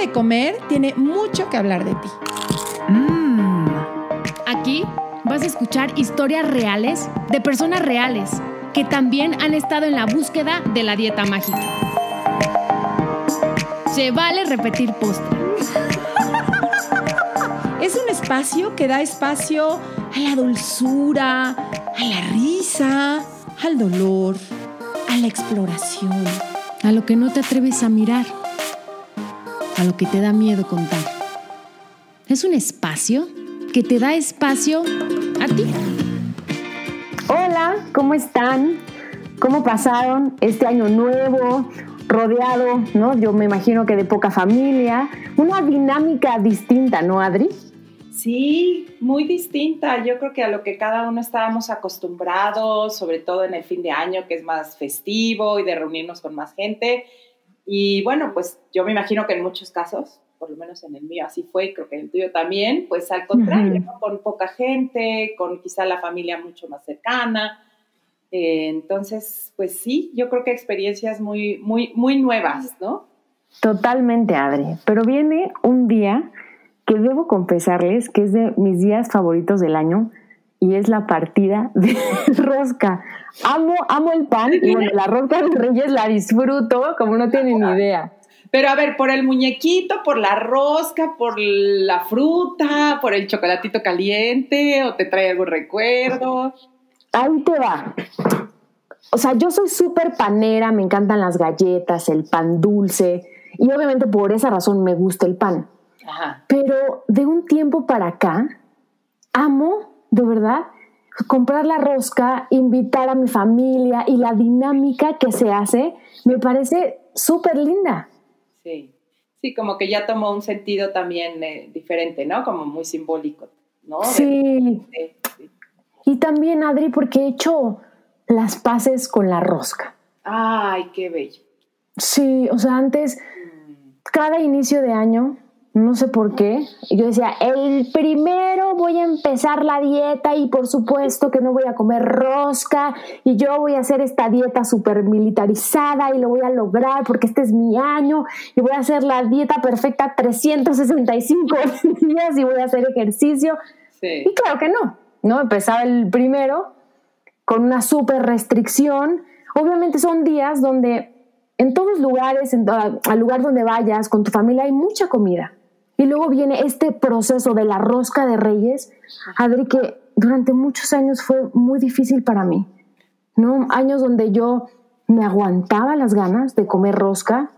de comer tiene mucho que hablar de ti. Mm. Aquí vas a escuchar historias reales de personas reales que también han estado en la búsqueda de la dieta mágica. Se vale repetir postre. Es un espacio que da espacio a la dulzura, a la risa, al dolor, a la exploración, a lo que no te atreves a mirar, a lo que te da miedo contar. Es un espacio que te da espacio a ti. Hola, ¿cómo están? ¿Cómo pasaron este año nuevo? Rodeado, ¿no? Yo me imagino que de poca familia. Una dinámica distinta, ¿no, Adri? Sí, muy distinta. Yo creo que a lo que cada uno estábamos acostumbrados, sobre todo en el fin de año, que es más festivo y de reunirnos con más gente. Y bueno, pues yo me imagino que en muchos casos, por lo menos en el mío así fue, y creo que en el tuyo también, pues al contrario, con poca gente, con quizá la familia mucho más cercana. Eh, entonces, pues sí, yo creo que experiencias muy, muy, muy nuevas, ¿no? Totalmente, Adri. Pero viene un día que debo confesarles que es de mis días favoritos del año y es la partida de rosca. Amo, amo el pan y bueno, la rosca de Reyes la disfruto como no tienen ni idea. Pero a ver, por el muñequito, por la rosca, por la fruta, por el chocolatito caliente o te trae algún recuerdo. Ahí te va. O sea, yo soy súper panera, me encantan las galletas, el pan dulce y obviamente por esa razón me gusta el pan. Pero de un tiempo para acá, amo, de verdad, comprar la rosca, invitar a mi familia y la dinámica que se hace, me parece súper linda. Sí, sí, como que ya tomó un sentido también eh, diferente, ¿no? Como muy simbólico, ¿no? Sí. Y también, Adri, porque he hecho las paces con la rosca. Ay, qué bello. Sí, o sea, antes, mm. cada inicio de año, no sé por qué. Yo decía, el primero voy a empezar la dieta y por supuesto que no voy a comer rosca y yo voy a hacer esta dieta súper militarizada y lo voy a lograr porque este es mi año y voy a hacer la dieta perfecta 365 días y voy a hacer ejercicio. Y claro que no, ¿no? Empezaba el primero con una súper restricción. Obviamente son días donde en todos lugares, en, al lugar donde vayas, con tu familia hay mucha comida y luego viene este proceso de la rosca de reyes, Adri, que durante muchos años fue muy difícil para mí, ¿no? Años donde yo me aguantaba las ganas de comer rosca,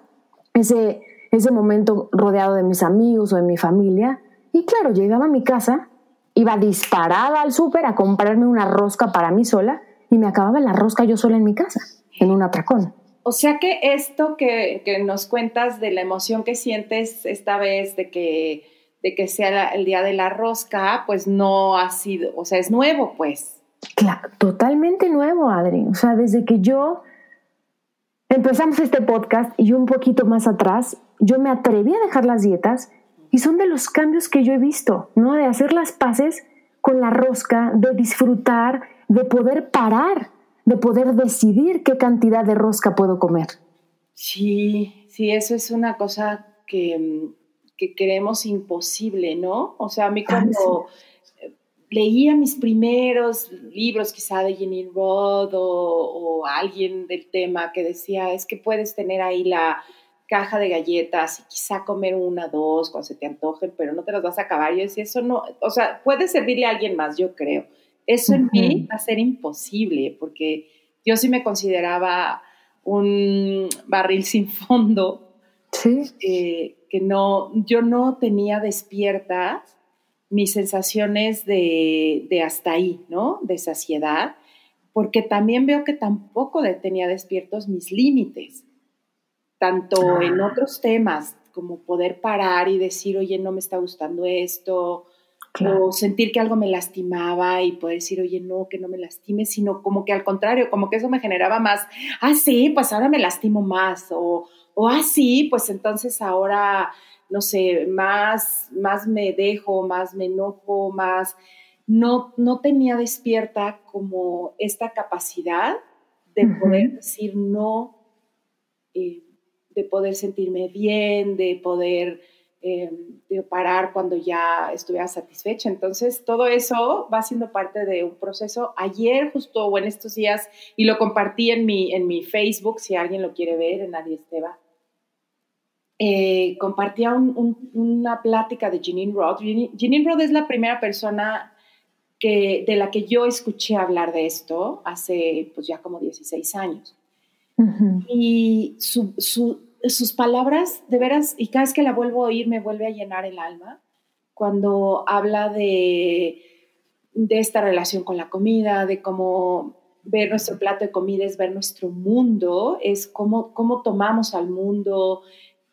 ese, ese momento rodeado de mis amigos o de mi familia, y claro, llegaba a mi casa, iba disparada al súper a comprarme una rosca para mí sola, y me acababa la rosca yo sola en mi casa, en un atracón. O sea que esto que, nos cuentas de la emoción que sientes esta vez de que, de que sea el día de la rosca, pues no ha sido, o sea, es nuevo, pues. Claro, totalmente nuevo, Adri. O sea, desde que yo empezamos este podcast y un poquito más atrás, yo me atreví a dejar las dietas y son de los cambios que yo he visto, ¿no? De hacer las paces con la rosca, de disfrutar, de poder parar de poder decidir qué cantidad de rosca puedo comer. Sí, sí, eso es una cosa que, que creemos imposible, ¿no? O sea, a mí cuando leía mis primeros libros, quizá de Jenny Roth o, o, alguien del tema que decía, es que puedes tener ahí la caja de galletas y quizá comer una, dos cuando se te antojen, pero no te las vas a acabar. Yo decía, eso no, o sea, puede servirle a alguien más, yo creo eso en mí va a ser imposible, porque yo sí me consideraba un barril sin fondo, ¿Sí? Eh, que no, yo no tenía despiertas mis sensaciones de, de, hasta ahí, ¿no? De saciedad, porque también veo que tampoco tenía despiertos mis límites, tanto en ah. otros temas, como poder parar y decir, oye, no me está gustando esto, o sentir que algo me lastimaba y poder decir, oye, no, que no me lastime, sino como que al contrario, como que eso me generaba más, ah, sí, pues ahora me lastimo más, o, o ah, sí, pues entonces ahora, no sé, más, más me dejo, más me enojo, más, no, no tenía despierta como esta capacidad de poder decir no, eh, de poder sentirme bien, de poder eh, parar cuando ya estuviera satisfecha. Entonces, todo eso va siendo parte de un proceso. Ayer, justo o en estos días, y lo compartí en mi, en mi Facebook, si alguien lo quiere ver, en Nadie Esteba, eh, compartía una plática de Jeanine Roth. Jeanine Roth es la primera persona que, de la que yo escuché hablar de esto hace pues ya como 16 años. Y su, su sus palabras, de veras, y cada vez que la vuelvo a oír me vuelve a llenar el alma, cuando habla de, de esta relación con la comida, de cómo ver nuestro plato de comida es ver nuestro mundo, es cómo, cómo tomamos al mundo,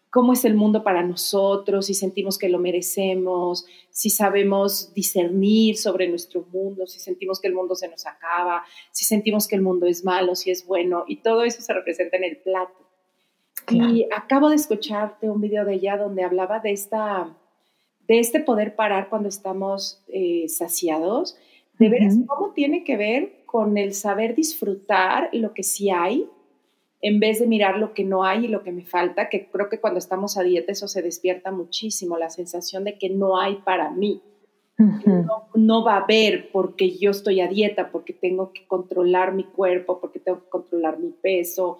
cómo es el mundo para nosotros, si sentimos que lo merecemos, si sabemos discernir sobre nuestro mundo, si sentimos que el mundo se nos acaba, si sentimos que el mundo es malo, si es bueno, y todo eso se representa en el plato. Y acabo de escucharte un video de ella donde hablaba de, esta, de este poder parar cuando estamos eh, saciados. De veras, ¿cómo tiene que ver con el saber disfrutar lo que sí hay en vez de mirar lo que no hay y lo que me falta? Que creo que cuando estamos a dieta eso se despierta muchísimo, la sensación de que no hay para mí. no, no, va a haber porque yo estoy a dieta, porque tengo que controlar mi cuerpo, porque tengo que controlar mi peso,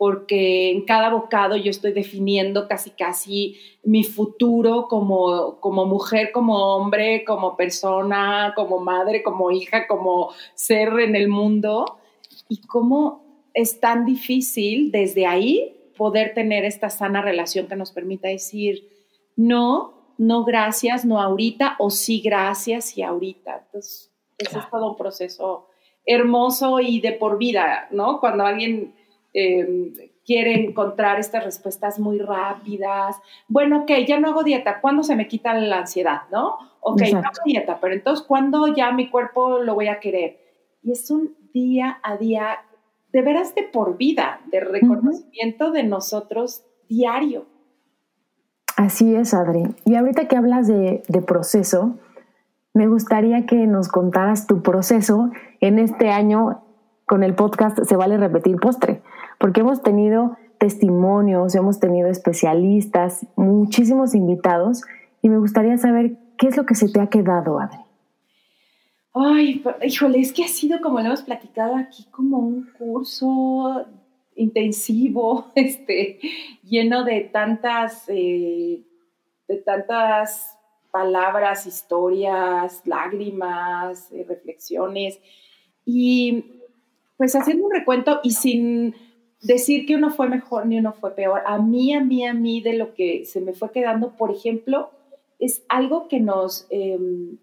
porque en cada bocado yo estoy definiendo casi casi mi futuro como, como mujer, como hombre, como persona, como madre, como hija, como ser en el mundo. Y cómo es tan difícil desde ahí poder tener esta sana relación que nos permita decir, no, no gracias, no ahorita, o sí gracias y ahorita. Entonces, ese es todo un proceso hermoso y de por vida, ¿no? Cuando alguien Em, quiere encontrar estas respuestas muy rápidas. Bueno, ok, ya no hago dieta, ¿cuándo se me quita la ansiedad, no? Ok, no hago dieta, pero entonces, ¿cuándo ya mi cuerpo lo voy a querer? Y es un día a día, de veras de por vida, de reconocimiento de nosotros diario. Así es, Adri. Y ahorita que hablas de, de proceso, me gustaría que nos contaras tu proceso en este año con el podcast Se vale repetir postre porque hemos tenido testimonios, hemos tenido especialistas, muchísimos invitados y me gustaría saber qué es lo que se te ha quedado, Adri. Ay, híjole, es que ha sido, como lo hemos platicado aquí, como un curso intensivo, este, lleno de tantas, eh, de tantas palabras, historias, lágrimas, eh, reflexiones. Y pues haciendo un recuento y sin decir que uno fue mejor ni uno fue peor. A mí, a mí, a mí, de lo que se me fue quedando, por ejemplo, es algo que nos, em,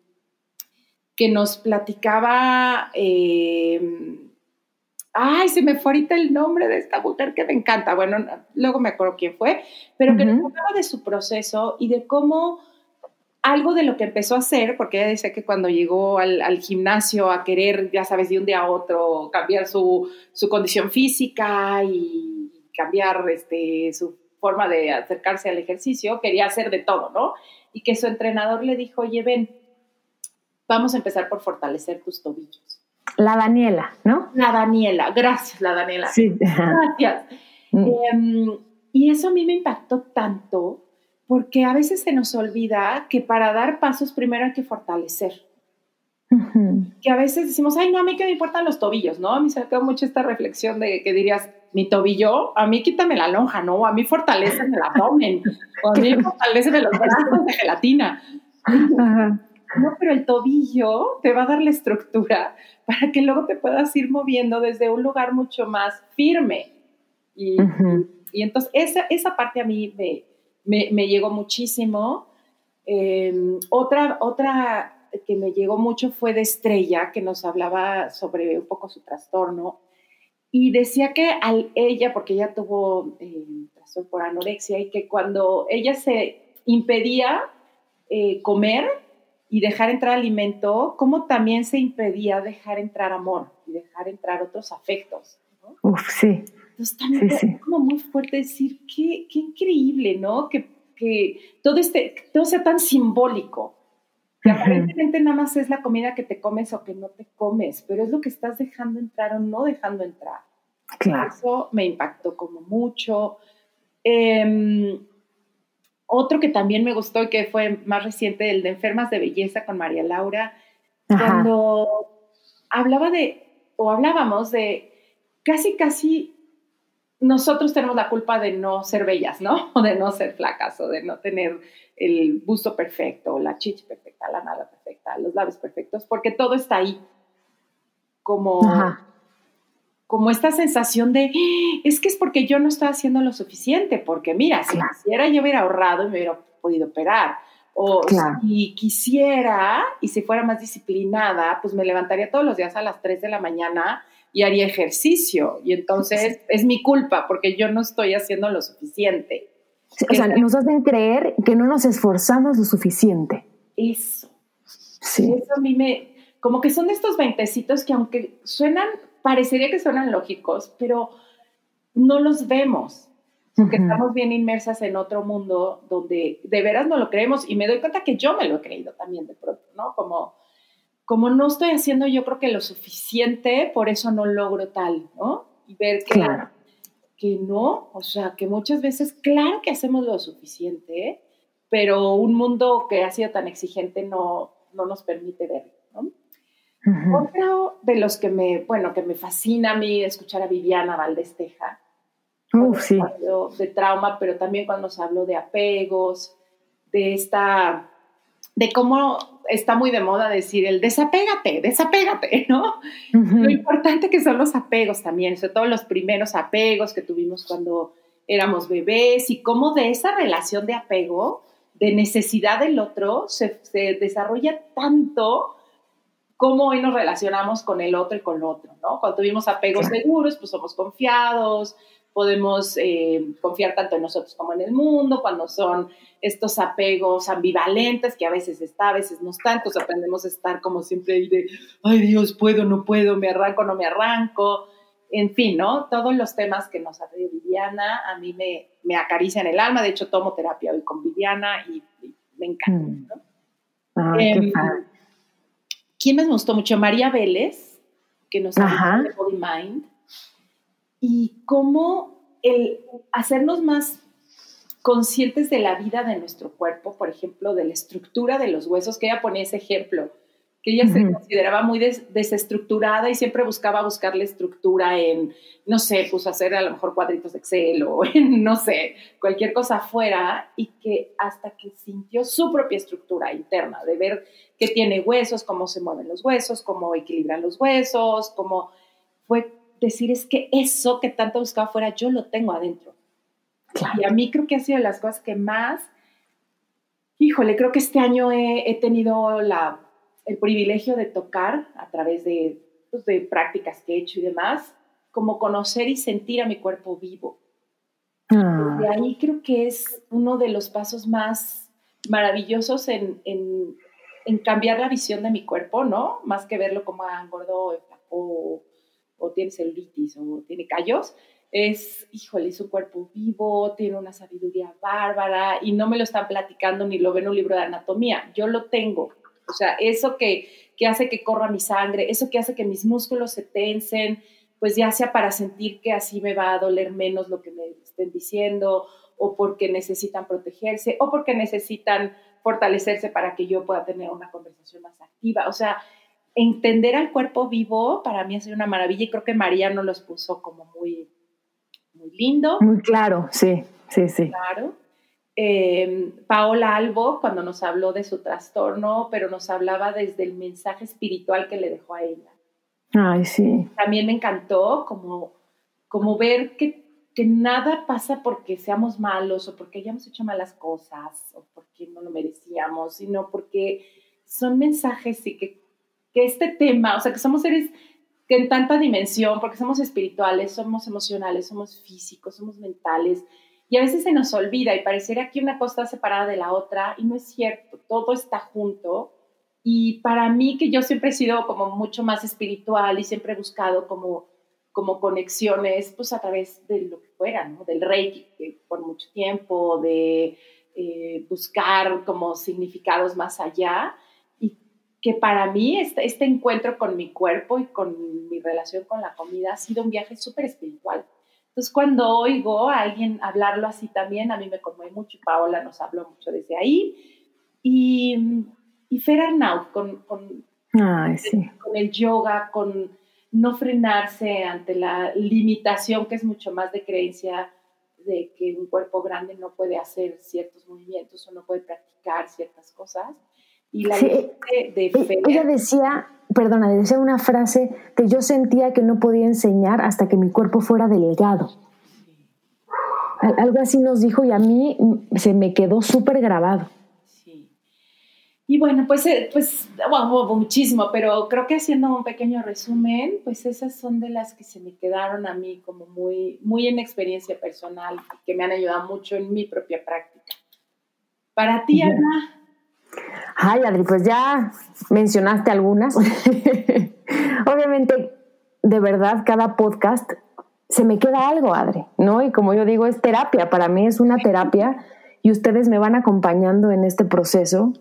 que nos platicaba. Em, ay, se me fue ahorita el nombre de esta mujer que me encanta. Bueno, luego me acuerdo quién fue, pero que nos hablaba de su proceso y de cómo algo de lo que empezó a hacer, porque ella decía que cuando llegó al, gimnasio a querer, ya sabes, de un día a otro cambiar su, condición física y cambiar este, su forma de acercarse al ejercicio, quería hacer de todo, ¿no? Y que su entrenador le dijo, oye, ven, vamos a empezar por fortalecer tus tobillos. La Daniela, ¿no? La Daniela, gracias, la Daniela. Sí. Gracias. Mm. Em, y eso a mí me impactó tanto porque a veces se nos olvida que para dar pasos primero hay que fortalecer. Que a veces decimos, ay, no, a mí que me importan los tobillos, ¿no? A mí se me quedó mucho esta reflexión de que dirías, mi tobillo, a mí quítame la lonja, ¿no? A mí fortalece el abdomen, o a mí fortalece los brazos de gelatina. No, pero el tobillo te va a dar la estructura para que luego te puedas ir moviendo desde un lugar mucho más firme. Y, y entonces esa, esa parte a mí me, me, llegó muchísimo. Em, otra, otra que me llegó mucho fue de Estrella, que nos hablaba sobre un poco su trastorno. Y decía que al ella, porque ella tuvo eh, trastorno por anorexia, y que cuando ella se impedía eh, comer y dejar entrar alimento, como también se impedía dejar entrar amor y dejar entrar otros afectos. Uf, sí. Entonces también es como muy fuerte decir, qué, qué increíble, ¿no? Que, que, todo, este, todo sea tan simbólico. Que aparentemente nada más es la comida que te comes o que no te comes, pero es lo que estás dejando entrar o no dejando entrar. Claro. Eso me impactó como mucho. Em, otro que también me gustó y que fue más reciente, el de Enfermas de Belleza con María Laura, cuando hablaba de, o hablábamos de casi, casi nosotros tenemos la culpa de no ser bellas, ¿no? O de no ser flacas, o de no tener el busto perfecto, la chicha perfecta, la nada perfecta, los labios perfectos, porque todo está ahí. Como, como esta sensación de, es que es porque yo no estoy haciendo lo suficiente, porque mira, si quisiera yo hubiera ahorrado y me hubiera podido operar. O si quisiera y si fuera más disciplinada, pues me levantaría todos los días a las 3 de la mañana y haría ejercicio. Y entonces es mi culpa porque yo no estoy haciendo lo suficiente. o sea, nos hacen creer que no nos esforzamos lo suficiente. Eso. Sí. Eso a mí me, como que son estos veintecitos que aunque suenan, parecería que suenan lógicos, pero no los vemos. Porque estamos bien inmersas en otro mundo donde de veras no lo creemos y me doy cuenta que yo me lo he creído también de pronto, ¿no? Como, como no estoy haciendo yo creo que lo suficiente, por eso no logro tal, ¿no? Y ver que, que no, o sea, que muchas veces, claro que hacemos lo suficiente, pero un mundo que ha sido tan exigente no, no nos permite verlo, ¿no? Otro de los que me, bueno, que me fascina a mí escuchar a Viviana Valdés Teja, sí. de trauma, pero también cuando nos habló de apegos, de esta, de cómo está muy de moda decir el desapégate, desapégate, ¿no? Lo importante que son los apegos también, sobre todo los primeros apegos que tuvimos cuando éramos bebés y cómo de esa relación de apego, de necesidad del otro, se, desarrolla tanto cómo hoy nos relacionamos con el otro y con el otro, ¿no? Cuando tuvimos apegos seguros, pues somos confiados, podemos eh, confiar tanto en nosotros como en el mundo, cuando son estos apegos ambivalentes que a veces está, a veces no están, pues aprendemos a estar como siempre ahí de, ay Dios, puedo, no puedo, me arranco, no me arranco, en fin, ¿no? Todos los temas que nos ha traído Viviana a mí me, me acarician el alma, de hecho tomo terapia hoy con Viviana y, me encanta, ¿no? Em, ¿Quién me gustó mucho? María Vélez, que nos ha de Body Mind y cómo el hacernos más conscientes de la vida de nuestro cuerpo, por ejemplo, de la estructura de los huesos, que ella ponía ese ejemplo, que ella se consideraba muy desestructurada y siempre buscaba buscarle estructura en, no sé, pues hacer a lo mejor cuadritos de Excel o en, no sé, cualquier cosa afuera y que hasta que sintió su propia estructura interna, de ver qué tiene huesos, cómo se mueven los huesos, cómo equilibran los huesos, cómo fue decir es que eso que tanto buscaba fuera, yo lo tengo adentro. Y a mí creo que ha sido de las cosas que más, híjole, creo que este año he, tenido la, el privilegio de tocar a través de, pues, de prácticas que he hecho y demás, como conocer y sentir a mi cuerpo vivo. Ah. Y ahí creo que es uno de los pasos más maravillosos en, en, en, cambiar la visión de mi cuerpo, ¿no? Más que verlo como engordo o o tiene celulitis o tiene callos, es, híjole, su cuerpo vivo, tiene una sabiduría bárbara y no me lo están platicando ni lo ven en un libro de anatomía, yo lo tengo. O sea, eso que, que hace que corra mi sangre, eso que hace que mis músculos se tensen, pues ya sea para sentir que así me va a doler menos lo que me estén diciendo, o porque necesitan protegerse, o porque necesitan fortalecerse para que yo pueda tener una conversación más activa. O sea, entender al cuerpo vivo para mí ha sido una maravilla y creo que María nos los puso como muy, muy lindo. Muy claro, sí, sí, sí. Claro. Em, Paola Albo, cuando nos habló de su trastorno, pero nos hablaba desde el mensaje espiritual que le dejó a ella. Ay, sí. También me encantó como, como ver que, que nada pasa porque seamos malos o porque hayamos hecho malas cosas o porque no lo merecíamos, sino porque son mensajes y que que este tema, o sea, que somos seres que en tanta dimensión, porque somos espirituales, somos emocionales, somos físicos, somos mentales, y a veces se nos olvida y pareciera que una cosa está separada de la otra, y no es cierto, todo está junto. Y para mí, que yo siempre he sido como mucho más espiritual y siempre he buscado como, como conexiones, pues a través de lo que fuera, ¿no? Del reiki por mucho tiempo, de eh, buscar como significados más allá que para mí este, este, encuentro con mi cuerpo y con mi relación con la comida ha sido un viaje súper espiritual. Entonces, cuando oigo a alguien hablarlo así también, a mí me conmueve mucho y Paola nos habló mucho desde ahí. Y, y Fer Arnaut, con, con, con el yoga, con no frenarse ante la limitación que es mucho más de creencia de que un cuerpo grande no puede hacer ciertos movimientos o no puede practicar ciertas cosas. Y la de, de Fer, Ella decía, perdona, decía una frase que yo sentía que no podía enseñar hasta que mi cuerpo fuera delgado. Algo así nos dijo y a mí se me quedó súper grabado. Sí. Y bueno, pues, eh, pues muchísimo, pero creo que haciendo un pequeño resumen, pues esas son de las que se me quedaron a mí como muy, muy en experiencia personal, que me han ayudado mucho en mi propia práctica. Para ti, Ana, Ay, Adri, pues ya mencionaste algunas. Obviamente, de verdad, cada podcast se me queda algo, Adri, ¿no? Y como yo digo, es terapia, para mí es una terapia y ustedes me van acompañando en este proceso.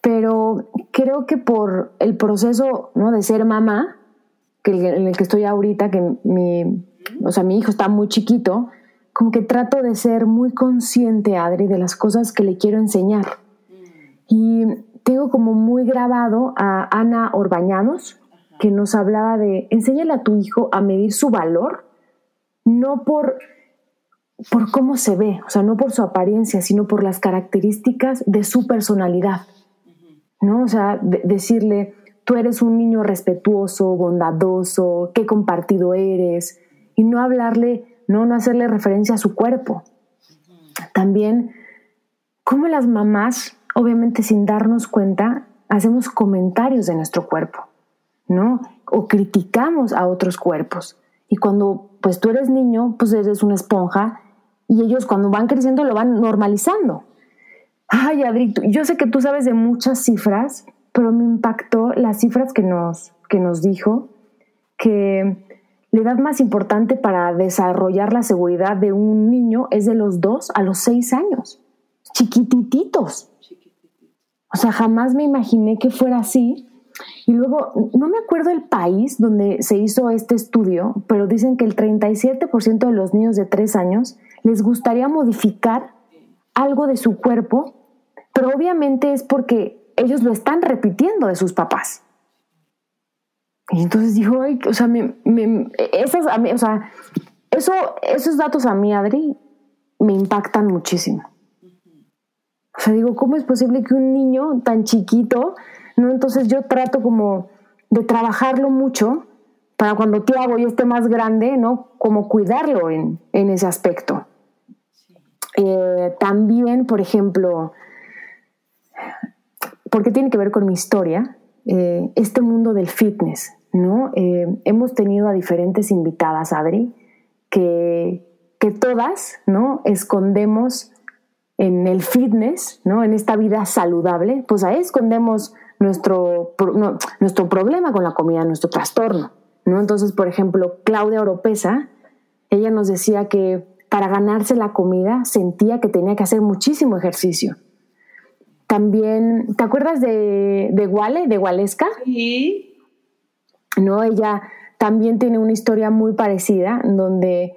Pero creo que por el proceso ¿no? de ser mamá, que en el que estoy ahorita, que mi, o sea, mi hijo está muy chiquito, como que trato de ser muy consciente, Adri, de las cosas que le quiero enseñar. Y tengo como muy grabado a Ana Orbañanos, que nos hablaba de enséñale a tu hijo a medir su valor, no por, por cómo se ve, o sea, no por su apariencia, sino por las características de su personalidad. ¿No? O sea, decirle, tú eres un niño respetuoso, bondadoso, qué compartido eres, y no hablarle, no, no hacerle referencia a su cuerpo. También, cómo las mamás obviamente sin darnos cuenta, hacemos comentarios de nuestro cuerpo, ¿no? O criticamos a otros cuerpos. Y cuando pues tú eres niño, pues eres una esponja y ellos cuando van creciendo lo van normalizando. Ay, Adri, yo sé que tú sabes de muchas cifras, pero me impactó las cifras que nos, que nos dijo, que la edad más importante para desarrollar la seguridad de un niño es de los 2 a los 6 años, chiquitititos. O sea, jamás me imaginé que fuera así. Y luego, no me acuerdo el país donde se hizo este estudio, pero dicen que el 37% de los niños de 3 años les gustaría modificar algo de su cuerpo, pero obviamente es porque ellos lo están repitiendo de sus papás. Y entonces dijo, Ay, o sea, me, esas, o sea, eso, esos datos a mí, Adri, me impactan muchísimo. O sea, digo, ¿cómo es posible que un niño tan chiquito, no? Entonces yo trato como de trabajarlo mucho para cuando te hago y esté más grande, ¿no? Como cuidarlo en, ese aspecto. Eh, también, por ejemplo, porque tiene que ver con mi historia, eh, este mundo del fitness, ¿no? Eh, hemos tenido a diferentes invitadas, Adri, que, que todas, ¿no? Escondemos en el fitness, ¿no? en esta vida saludable, pues ahí escondemos nuestro, nuestro problema con la comida, nuestro trastorno. ¿no? Entonces, por ejemplo, Claudia Oropesa, ella nos decía que para ganarse la comida sentía que tenía que hacer muchísimo ejercicio. También, ¿te acuerdas de, de Wale, de Waleska? Sí. No, ella también tiene una historia muy parecida, donde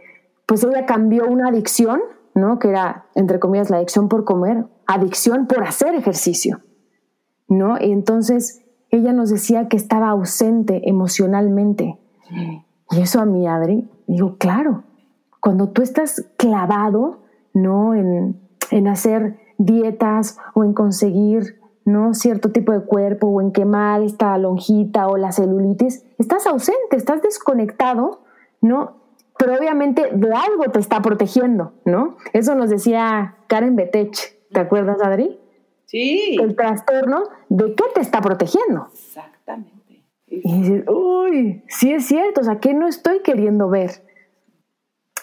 pues ella cambió una adicción ¿no? Que era, entre comillas, la adicción por comer, adicción por hacer ejercicio, ¿no? Y entonces ella nos decía que estaba ausente emocionalmente. Y eso a mi Adri, digo, claro, cuando tú estás clavado, ¿no? En, en hacer dietas o en conseguir ¿no? cierto tipo de cuerpo o en quemar esta lonjita o la celulitis, estás ausente, estás desconectado, ¿no? Pero obviamente de algo te está protegiendo, ¿no? Eso nos decía Karen Betech, ¿te acuerdas, Adri? Sí. El trastorno, ¿de qué te está protegiendo? Exactamente. Y dices, uy, sí es cierto, o sea, ¿qué no estoy queriendo ver?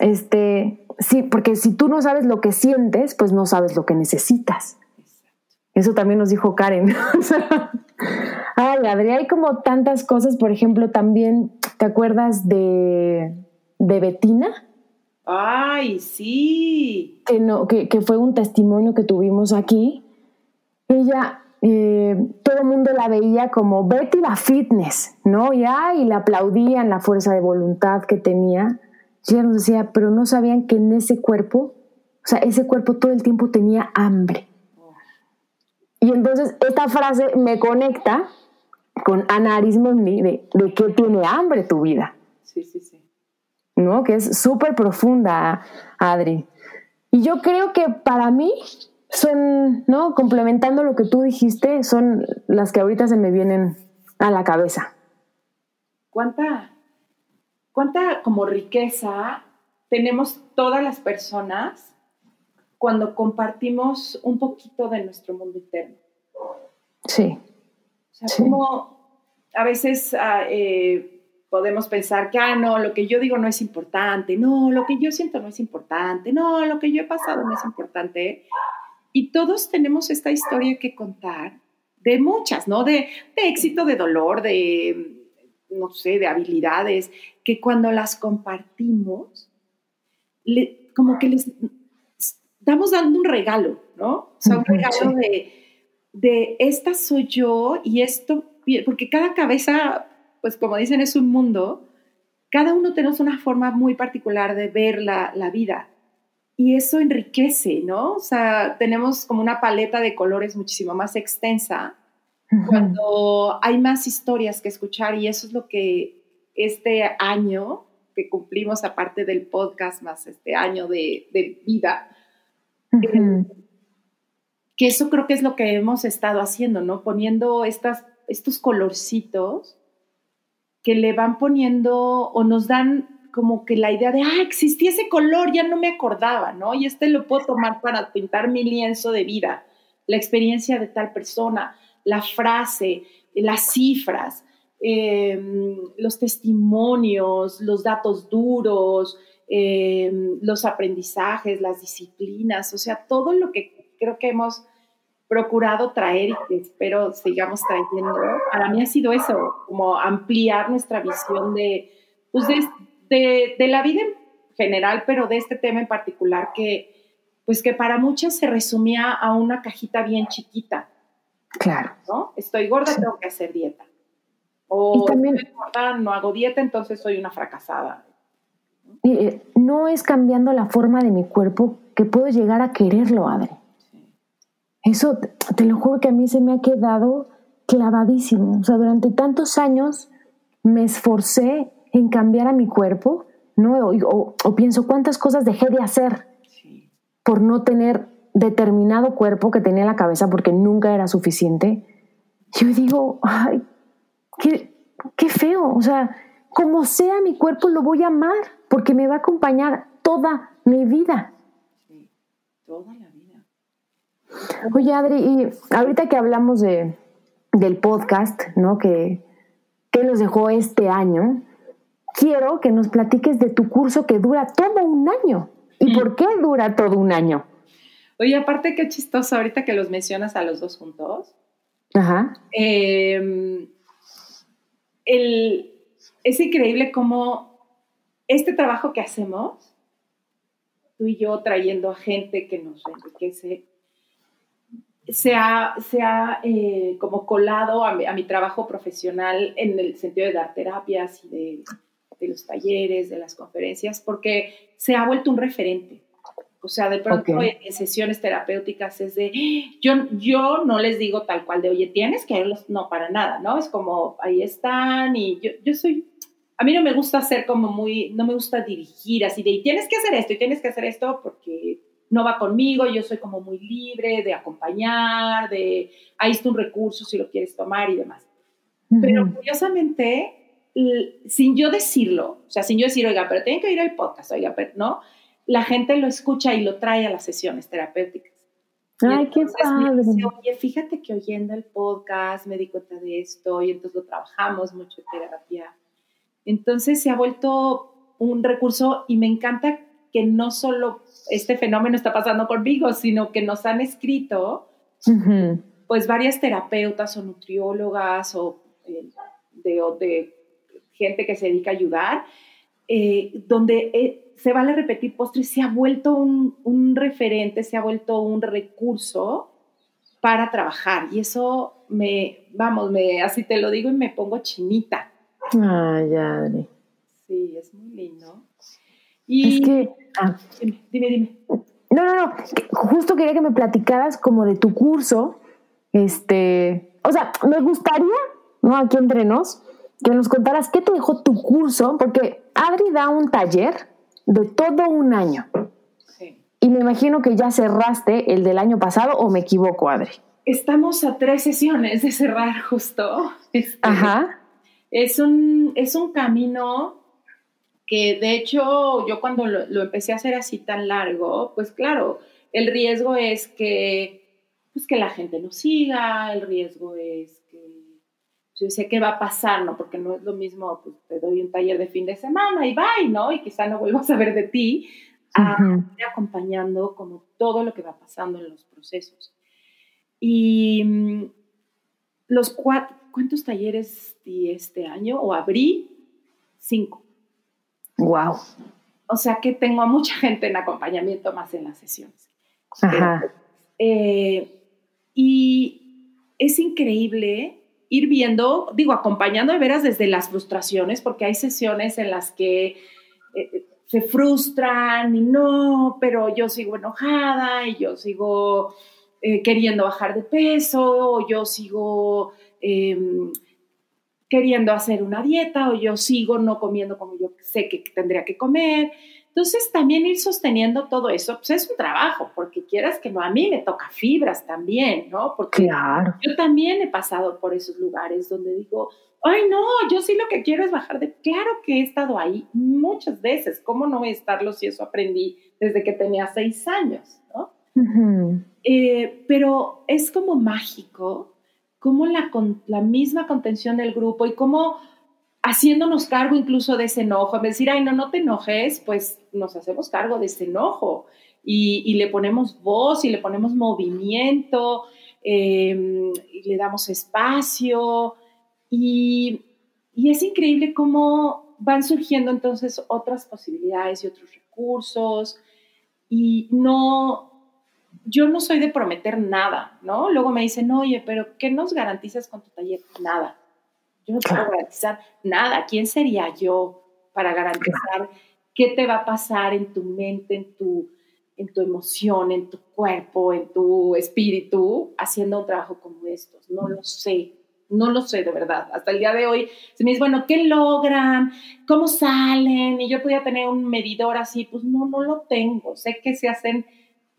Este, sí, porque si tú no sabes lo que sientes, pues no sabes lo que necesitas. Eso también nos dijo Karen. Ay, Adri, hay como tantas cosas, por ejemplo, también, ¿te acuerdas de de Betina. Ay, sí. Que, no, que, fue un testimonio que tuvimos aquí. Ella, eh, todo el mundo la veía como Betty la fitness, ¿no? Y, ay, y le aplaudían la fuerza de voluntad que tenía. y ella nos decía, pero no sabían que en ese cuerpo, o sea, ese cuerpo todo el tiempo tenía hambre. Y entonces esta frase me conecta con Ana Arismondi de, de qué tiene hambre tu vida. Sí, sí, sí. ¿No? Que es súper profunda, Adri. Y yo creo que para mí son, ¿no? Complementando lo que tú dijiste, son las que ahorita se me vienen a la cabeza. ¿Cuánta, cuánta como riqueza tenemos todas las personas cuando compartimos un poquito de nuestro mundo interno? Sí. O sea, como a veces ah, eh, podemos pensar que, ah, no, lo que yo digo no es importante, no, lo que yo siento no es importante, no, lo que yo he pasado no es importante. Y todos tenemos esta historia que contar, de muchas, ¿no? De, éxito, de dolor, de, no sé, de habilidades, que cuando las compartimos, como que les estamos dando un regalo, ¿no? O sea, un regalo de, de esta soy yo y esto, porque cada cabeza, pues como dicen, es un mundo, cada uno tenemos una forma muy particular de ver la, la vida y eso enriquece, ¿no? O sea, tenemos como una paleta de colores muchísimo más extensa cuando hay más historias que escuchar y eso es lo que este año que cumplimos aparte del podcast más este año de, vida, eh, que eso creo que es lo que hemos estado haciendo, ¿no? Poniendo estas, estos colorcitos que le van poniendo o nos dan como que la idea de, ah, existía ese color, ya no me acordaba, ¿no? Y este lo puedo tomar para pintar mi lienzo de vida, la experiencia de tal persona, la frase, las cifras, em, los testimonios, los datos duros, em, los aprendizajes, las disciplinas, o sea, todo lo que creo que hemos procurado traer y que espero sigamos trayendo, para mí ha sido eso, como ampliar nuestra visión de, pues de, de, la vida en general, pero de este tema en particular que, pues que para muchas se resumía a una cajita bien chiquita. Claro. ¿no? Estoy gorda, tengo que hacer dieta. O también, estoy gorda, no hago dieta, entonces soy una fracasada. Eh, no es cambiando la forma de mi cuerpo que puedo llegar a quererlo, Adri. Eso, te lo juro que a mí se me ha quedado clavadísimo. O sea, durante tantos años me esforcé en cambiar a mi cuerpo, ¿no? O, pienso cuántas cosas dejé de hacer por no tener determinado cuerpo que tenía en la cabeza porque nunca era suficiente. Yo digo, ay, qué, qué feo, o sea, como sea mi cuerpo lo voy a amar porque me va a acompañar toda mi vida. Sí, toda la vida. Oye, Adri, y ahorita que hablamos de, del podcast, ¿no? Que, que nos dejó este año, quiero que nos platiques de tu curso que dura todo un año. ¿Y por qué dura todo un año? Oye, aparte qué chistoso ahorita que los mencionas a los dos juntos. Ajá. Em, es increíble cómo este trabajo que hacemos, tú y yo trayendo a gente que nos enriquece, se ha, se ha eh, como colado a mi, trabajo profesional en el sentido de dar terapias y de de los talleres, de las conferencias, porque se ha vuelto un referente. O sea, de pronto en, sesiones terapéuticas es de, yo, yo no les digo tal cual de, oye, tienes que verlos, no, para nada, ¿no? Es como, ahí están y yo, yo soy, a mí no me gusta hacer como muy, no me gusta dirigir así de, tienes que hacer esto y tienes que hacer esto porque no va conmigo, yo soy como muy libre de acompañar, de, ahí está un recurso si lo quieres tomar y demás. Pero curiosamente, sin yo decirlo, o sea, sin yo decir, oiga, pero tienen que ir al podcast, oiga, pero no, la gente lo escucha y lo trae a las sesiones terapéuticas. Ay, qué padre. Oye, fíjate que oyendo el podcast me di cuenta de esto y entonces lo trabajamos mucho en terapia. Entonces se ha vuelto un recurso y me encanta que no solo este fenómeno está pasando conmigo, sino que nos han escrito pues varias terapeutas o nutriólogas o eh, de, de gente que se dedica a ayudar, eh, donde eh, se vale repetir postres, se ha vuelto un, referente, se ha vuelto un recurso para trabajar. Y eso me, vamos, me, así te lo digo y me pongo chinita. Ay, Adri. Sí, es muy lindo. Y, es que... ah. Dime, dime, dime. No, no, no. Justo quería que me platicaras como de tu curso. Este, o sea, me gustaría, ¿no? Aquí entre nos, que nos contaras qué te dejó tu curso, porque Adri da un taller de todo un año. Sí. Y me imagino que ya cerraste el del año pasado, o me equivoco, Adri. Estamos a tres sesiones de cerrar justo. Este, Ajá. Es un, es un camino que de hecho yo cuando lo, lo empecé a hacer así tan largo, pues claro, el riesgo es que, pues que la gente no siga, el riesgo es que yo sé qué va a pasar, ¿no? Porque no es lo mismo, pues te doy un taller de fin de semana y bye, ¿no? Y quizá no vuelvo a saber de ti, a Ujú. ir acompañando como todo lo que va pasando en los procesos. Y mm, los cuatro, ¿cuántos talleres di este año? O abrí cinco. Wow. O sea que tengo a mucha gente en acompañamiento más en las sesiones. Ajá. Eh, y es increíble ir viendo, digo, acompañando de veras desde las frustraciones, porque hay sesiones en las que eh, se frustran y no, pero yo sigo enojada y yo sigo eh, queriendo bajar de peso, o yo sigo eh, queriendo hacer una dieta, o yo sigo no comiendo como yo sé que tendría que comer. Entonces, también ir sosteniendo todo eso, pues es un trabajo, porque quieras que no, a mí me toca fibras también, ¿no? Porque Claro. yo también he pasado por esos lugares donde digo, ay, no, yo sí lo que quiero es bajar de... Claro que he estado ahí muchas veces, ¿cómo no estarlo si eso aprendí desde que tenía seis años, ¿no? Ujú. Eh, pero es como mágico, como la, misma contención del grupo y como haciéndonos cargo incluso de ese enojo, en decir, ay, no, no te enojes, pues nos hacemos cargo de ese enojo y, le ponemos voz y le ponemos movimiento eh, y le damos espacio y, y es increíble cómo van surgiendo entonces otras posibilidades y otros recursos y no, yo no soy de prometer nada, ¿no? Luego me dicen, oye, pero ¿qué nos garantizas con tu taller? Nada. Yo no puedo garantizar nada. ¿Quién sería yo para garantizar qué te va a pasar en tu mente, en tu, en tu emoción, en tu cuerpo, en tu espíritu, haciendo un trabajo como estos? No lo sé. No lo sé de verdad. Hasta el día de hoy se me dice, bueno, ¿qué logran? ¿Cómo salen? Y yo podía tener un medidor así, pues no, no lo tengo. Sé que se hacen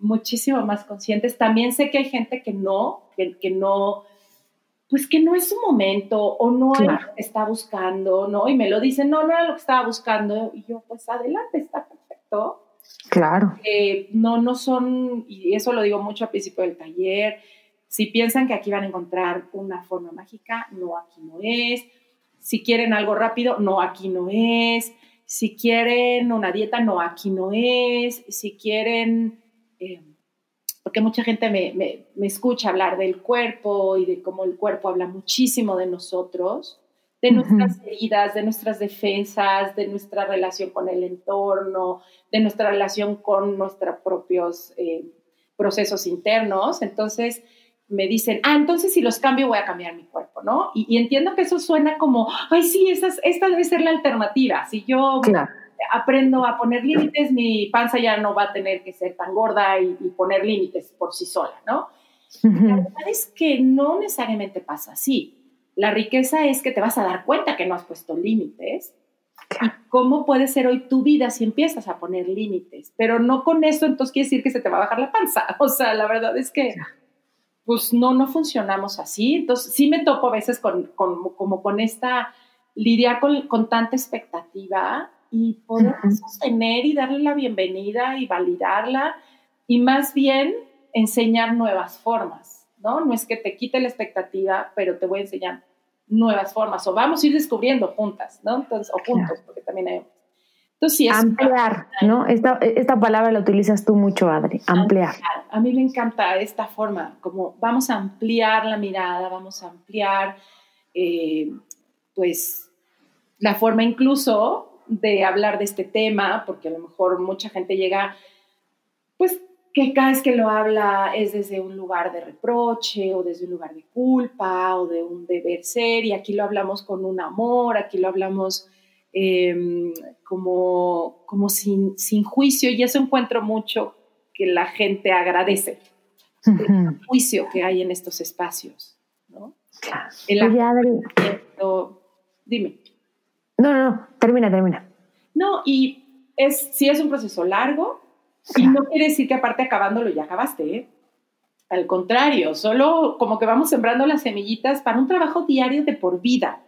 muchísimo más conscientes. También sé que hay gente que no, que, que no, pues que no es su momento o no es lo que está buscando, ¿no? Y me lo dicen, no, no era lo que estaba buscando. Y yo, pues adelante, está perfecto. Claro. Eh, no, no son, y eso lo digo mucho al principio del taller, si piensan que aquí van a encontrar una forma mágica, no, aquí no es. Si quieren algo rápido, no, aquí no es. Si quieren una dieta, no, aquí no es. Si quieren, eh, porque mucha gente me, me, me escucha hablar del cuerpo y de cómo el cuerpo habla muchísimo de nosotros, de nuestras heridas, de nuestras defensas, de nuestra relación con el entorno, de nuestra relación con nuestros propios eh, procesos internos. Entonces me dicen, ah, entonces si los cambio voy a cambiar mi cuerpo, ¿no? Y, y entiendo que eso suena como, ay, sí, esa, es- esta debe ser la alternativa. Si yo Claro. Aprendo a poner límites, mi panza ya no va a tener que ser tan gorda y, y poner límites por sí sola, ¿no? La Ujú. verdad es que no necesariamente pasa así. La riqueza es que te vas a dar cuenta que no has puesto límites. ¿Y cómo puede ser hoy tu vida si empiezas a poner límites? Pero no con eso, entonces quiere decir que se te va a bajar la panza. O sea, la verdad es que, pues no, no funcionamos así. Entonces, sí me topo a veces con, con- como con esta, lidiar con, con tanta expectativa y poder Ujú. sostener y darle la bienvenida y validarla y más bien enseñar nuevas formas, ¿no? No es que te quite la expectativa, pero te voy a enseñar nuevas formas o vamos a ir descubriendo juntas, ¿no? Entonces, o juntos, porque también hay. Entonces, sí, es Ampliar, ¿no? Esta, esta palabra la utilizas tú mucho, Adri. Ampliar. A mí me encanta esta forma, como vamos a ampliar la mirada, vamos a ampliar, eh, pues, la forma incluso de hablar de este tema, porque a lo mejor mucha gente llega, pues, que cada vez que lo habla es desde un lugar de reproche o desde un lugar de culpa o de un deber ser, y aquí lo hablamos con un amor, aquí lo hablamos em, como, como sin, sin juicio y eso encuentro mucho que la gente agradece, el juicio que hay en estos espacios. ¿no? El dime. No, no, no, termina, termina. No, y es, sí es un proceso largo y no quiere decir que aparte acabándolo ya acabaste, ¿eh? Al contrario, solo como que vamos sembrando las semillitas para un trabajo diario de por vida,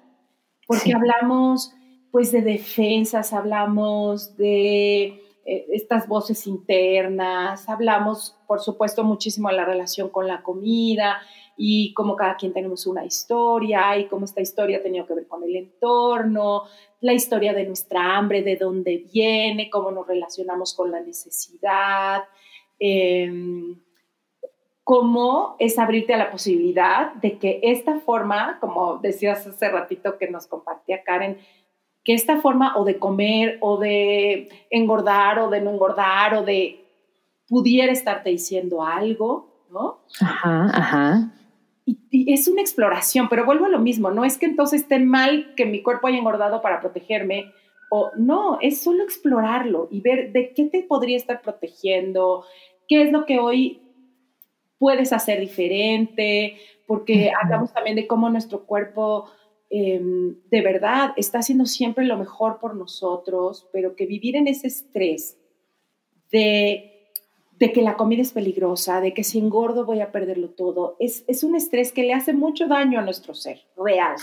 porque hablamos pues de defensas, hablamos de eh, estas voces internas, hablamos por supuesto muchísimo de la relación con la comida y cómo cada quien tenemos una historia y cómo esta historia ha tenido que ver con el entorno, la historia de nuestra hambre, de dónde viene, cómo nos relacionamos con la necesidad. Eh, cómo es abrirte a la posibilidad de que esta forma, como decías hace ratito que nos compartía Karen, que esta forma o de comer o de engordar o de no engordar o de pudiera estarte diciendo algo, ¿no? Ajá, ajá. Y, y, es una exploración, pero vuelvo a lo mismo, no es que entonces esté mal que mi cuerpo haya engordado para protegerme, o no, es solo explorarlo y ver de qué te podría estar protegiendo, qué es lo que hoy puedes hacer diferente, porque hablamos también de cómo nuestro cuerpo em, de verdad está haciendo siempre lo mejor por nosotros, pero que vivir en ese estrés de, de que la comida es peligrosa, de que si engordo voy a perderlo todo, es, es un estrés que le hace mucho daño a nuestro ser real.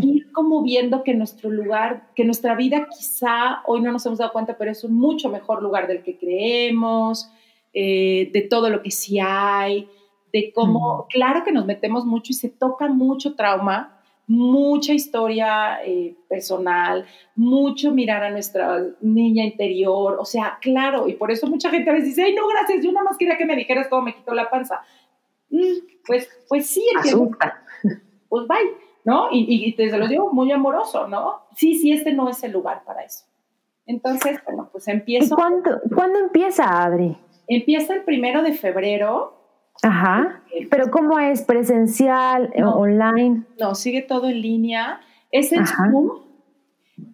Ir como viendo que nuestro lugar, que nuestra vida quizá hoy no nos hemos dado cuenta, pero es un mucho mejor lugar del que creemos eh, de todo lo que sí hay, de cómo, claro que nos metemos mucho y se toca mucho trauma, mucha historia eh, personal, mucho mirar a nuestra niña interior, o sea, claro, y por eso mucha gente a veces dice, ay, no, gracias, yo nada más quería que me dijeras cómo me quitó la panza. Mm, pues, pues sí, entiendo. Pues bye, ¿no? Y, y, te lo digo muy amoroso, ¿no? Sí, sí, este no es el lugar para eso. Entonces, bueno, pues empiezo. ¿Cuándo, ¿cuándo empieza, Adri? Empieza el primero de febrero. Ajá. Pero ¿cómo es? ¿Presencial? ¿Online? No, sigue todo en línea. Es en Zoom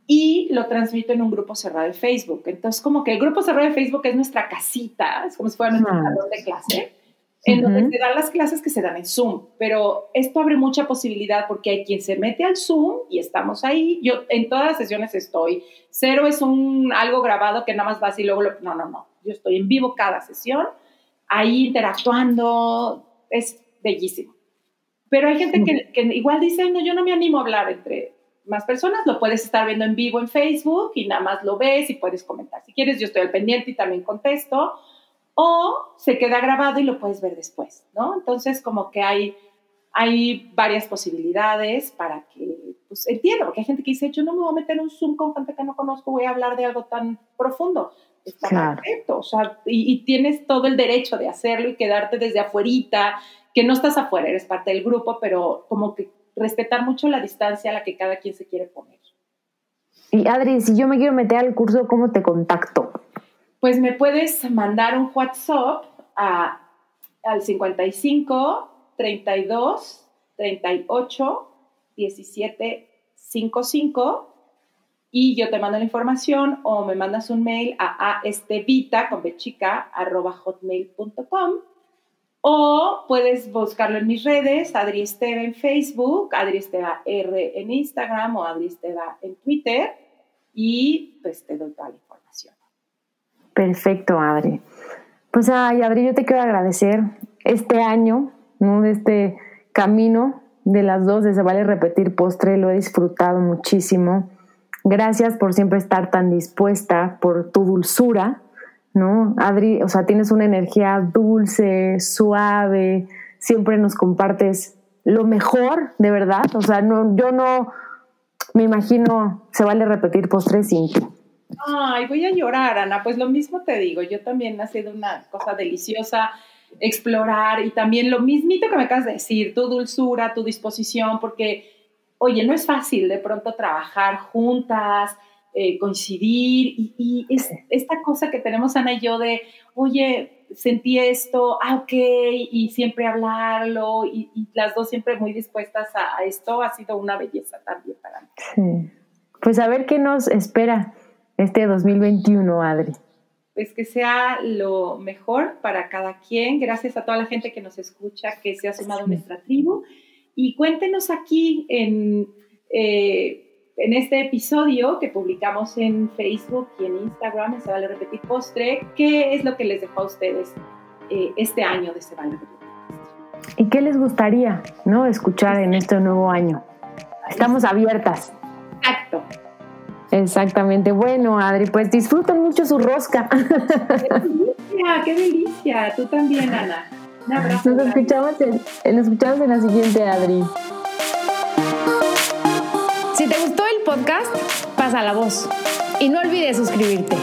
y lo transmito en un grupo cerrado de Facebook. Entonces, como que el grupo cerrado de Facebook es nuestra casita, es como si fuera nuestro salón de clase, en donde se dan las clases que se dan en Zoom. Pero esto abre mucha posibilidad porque hay quien se mete al Zoom y estamos ahí. Yo en todas las sesiones estoy. Cero es un algo grabado que nada más vas y luego lo... No, no, no yo estoy en vivo cada sesión, ahí interactuando, es bellísimo. Pero hay gente que, igual dice, no, yo no me animo a hablar entre más personas, lo puedes estar viendo en vivo en Facebook y nada más lo ves y puedes comentar. Si quieres, yo estoy al pendiente y también contesto. O se queda grabado y lo puedes ver después, ¿no? Entonces, como que hay, hay varias posibilidades para que, pues entiendo, porque hay gente que dice, yo no me voy a meter un Zoom con gente que no conozco, voy a hablar de algo tan profundo está perfecto, o sea, y, tienes todo el derecho de hacerlo y quedarte desde afuerita, que no estás afuera, eres parte del grupo, pero como que respetar mucho la distancia a la que cada quien se quiere poner. Y Adri, si yo me quiero meter al curso, ¿cómo te contacto? Pues me puedes mandar un WhatsApp a, al 55 32 38 17 55 y yo te mando la información o me mandas un mail a aestevita con arroba hotmail.com o puedes buscarlo en mis redes, Adri Esteva en Facebook, Adri Esteva R en Instagram o Adri Esteva en Twitter y pues te doy toda la información. Perfecto, Adri. Pues ay, Adri, yo te quiero agradecer este año, ¿no? De este camino de las dos de Se Vale Repetir Postre, lo he disfrutado muchísimo Gracias por siempre estar tan dispuesta, por tu dulzura, ¿no? Adri, o sea, tienes una energía dulce, suave, siempre nos compartes lo mejor, de verdad. O sea, no, yo no me imagino, se vale repetir postres sin ti. Ay, voy a llorar, Ana. Pues lo mismo te digo, yo también ha sido una cosa deliciosa explorar y también lo mismito que me acabas de decir, tu dulzura, tu disposición, porque oye, no es fácil de pronto trabajar juntas, eh, coincidir y, es esta cosa que tenemos Ana y yo de, oye, sentí esto, ah, ok, y siempre hablarlo y, las dos siempre muy dispuestas a, esto, ha sido una belleza también para mí. Sí. Pues a ver qué nos espera este 2021, Adri. Pues que sea lo mejor para cada quien. Gracias a toda la gente que nos escucha, que se ha sumado a nuestra tribu. Y cuéntenos aquí en, eh, en este episodio que publicamos en Facebook y en Instagram, Se Vale Repetir Postre, qué es lo que les dejó a ustedes eh, este año de Se Vale Repetir Postre. ¿Y qué les gustaría ¿no? escuchar en este nuevo año? Estamos abiertas. Exacto. Exactamente. Bueno, Adri, pues disfruten mucho su rosca. ¡Qué delicia! ¡Qué delicia! Tú también, Ana. Abrazo. Nos escuchamos en, nos escuchamos en la siguiente, Adri. Si te gustó el podcast, pasa la voz. Y no olvides suscribirte.